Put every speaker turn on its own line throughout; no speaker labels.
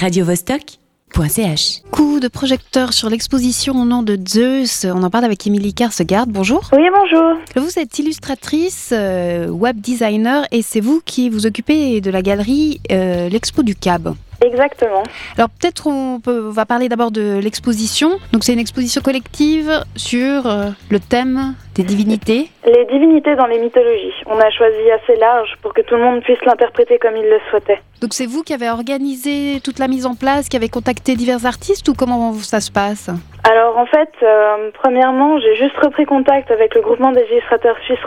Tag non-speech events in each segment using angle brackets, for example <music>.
radiovostok.ch.
Coup de projecteur sur l'exposition au nom de Zeus. On en parle avec Émilie Karsgaard. Bonjour.
Oui, bonjour.
Vous êtes illustratrice, euh, web designer et c'est vous qui vous occupez de la galerie euh, L'Expo du Cab.
Exactement.
Alors peut-être on, peut, on va parler d'abord de l'exposition. Donc c'est une exposition collective sur euh, le thème des divinités.
Les divinités dans les mythologies. On a choisi assez large pour que tout le monde puisse l'interpréter comme il le souhaitait.
Donc c'est vous qui avez organisé toute la mise en place, qui avez contacté divers artistes ou comment ça se passe?
Alors en fait, euh, premièrement, j'ai juste repris contact avec le groupement des illustrateurs suisses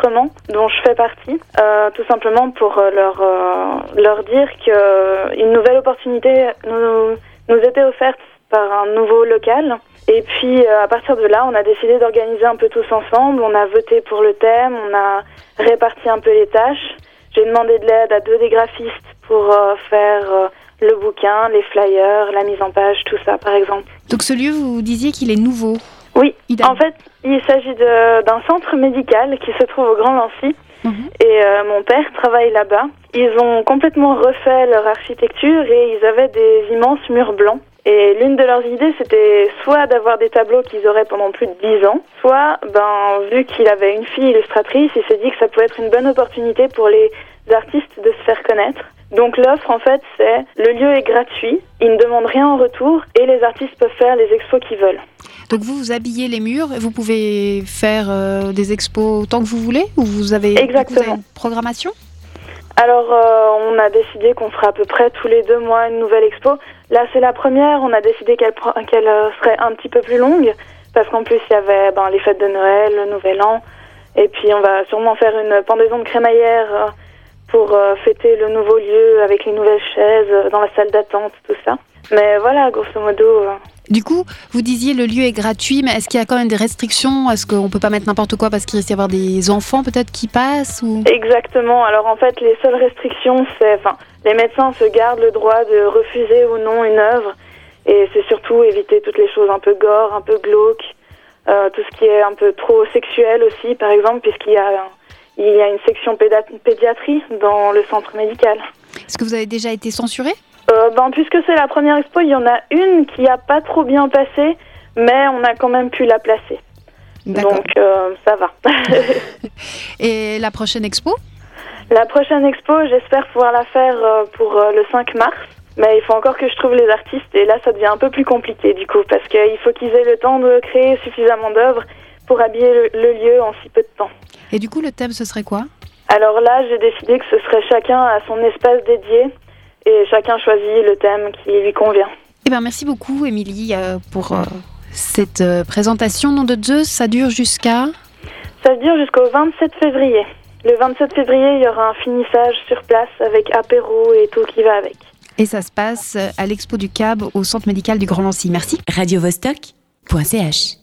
dont je fais partie, euh, tout simplement pour euh, leur, euh, leur dire qu'une nouvelle opportunité nous, nous était offerte par un nouveau local. Et puis à partir de là, on a décidé d'organiser un peu tous ensemble. On a voté pour le thème, on a réparti un peu les tâches. J'ai demandé de l'aide à deux des graphistes pour faire le bouquin, les flyers, la mise en page, tout ça par exemple.
Donc ce lieu, vous disiez qu'il est nouveau.
Oui, en fait, il s'agit d'un centre médical qui se trouve au Grand Lancy
Mhm.
et euh, mon père travaille là-bas. Ils ont complètement refait leur architecture et ils avaient des immenses murs blancs. Et l'une de leurs idées, c'était soit d'avoir des tableaux qu'ils auraient pendant plus de 10 ans, soit, ben, vu qu'il avait une fille illustratrice, il s'est dit que ça pouvait être une bonne opportunité pour les artistes de se faire connaître. Donc l'offre, en fait, c'est le lieu est gratuit, ils ne demandent rien en retour et les artistes peuvent faire les expos qu'ils veulent.
Donc vous, vous habillez les murs et vous pouvez faire euh, des expos autant que vous voulez ou vous avez,
Exactement.
vous avez une programmation?
Alors, euh, on a décidé qu'on ferait à peu près tous les deux mois une nouvelle expo. Là, c'est la première. On a décidé qu'elle euh, serait un petit peu plus longue parce qu'en plus, il y avait ben, les fêtes de Noël, le Nouvel An. Et puis, on va sûrement faire une pendaison de crémaillère pour euh, fêter le nouveau lieu avec les nouvelles chaises euh, dans la salle d'attente, tout ça. Mais voilà, grosso modo. euh,
Du coup, vous disiez le lieu est gratuit, mais est-ce qu'il y a quand même des restrictions? Est-ce qu'on peut pas mettre n'importe quoi parce qu'il risque d'y avoir des enfants peut-être qui passent ou...
Exactement. Alors en fait, les seules restrictions, c'est, enfin, les médecins se gardent le droit de refuser ou non une œuvre, et c'est surtout éviter toutes les choses un peu gore, un peu glauques, euh, tout ce qui est un peu trop sexuel aussi, par exemple, puisqu'il y a il y a une section pédiatrie dans le centre médical.
Est-ce que vous avez déjà été censuré?
Euh, ben, puisque c'est la première expo, il y en a une qui a pas trop bien passé, mais on a quand même pu la placer. Donc euh, ça va. <laughs>
Et la prochaine expo?
La prochaine expo, j'espère pouvoir la faire euh, pour le 5 mars. Mais il faut encore que je trouve les artistes et là ça devient un peu plus compliqué du coup parce qu'il faut qu'ils aient le temps de créer suffisamment d'œuvres pour habiller le, le lieu en si peu de temps.
Et du coup, le thème, ce serait quoi
Alors là j'ai décidé que ce serait chacun à son espace dédié et chacun choisit le thème qui lui convient.
Eh ben, merci beaucoup, Émilie, euh, pour euh, cette euh, présentation. Nom de Zeus, ça dure jusqu'à...
Ça se dure jusqu'au 27 février. Le 27 février il y aura un finissage sur place avec apéro et tout qui va avec.
Et ça se passe à l'Expo du Cab au Centre médical du Grand Lancy. Merci.
radiovostok.ch.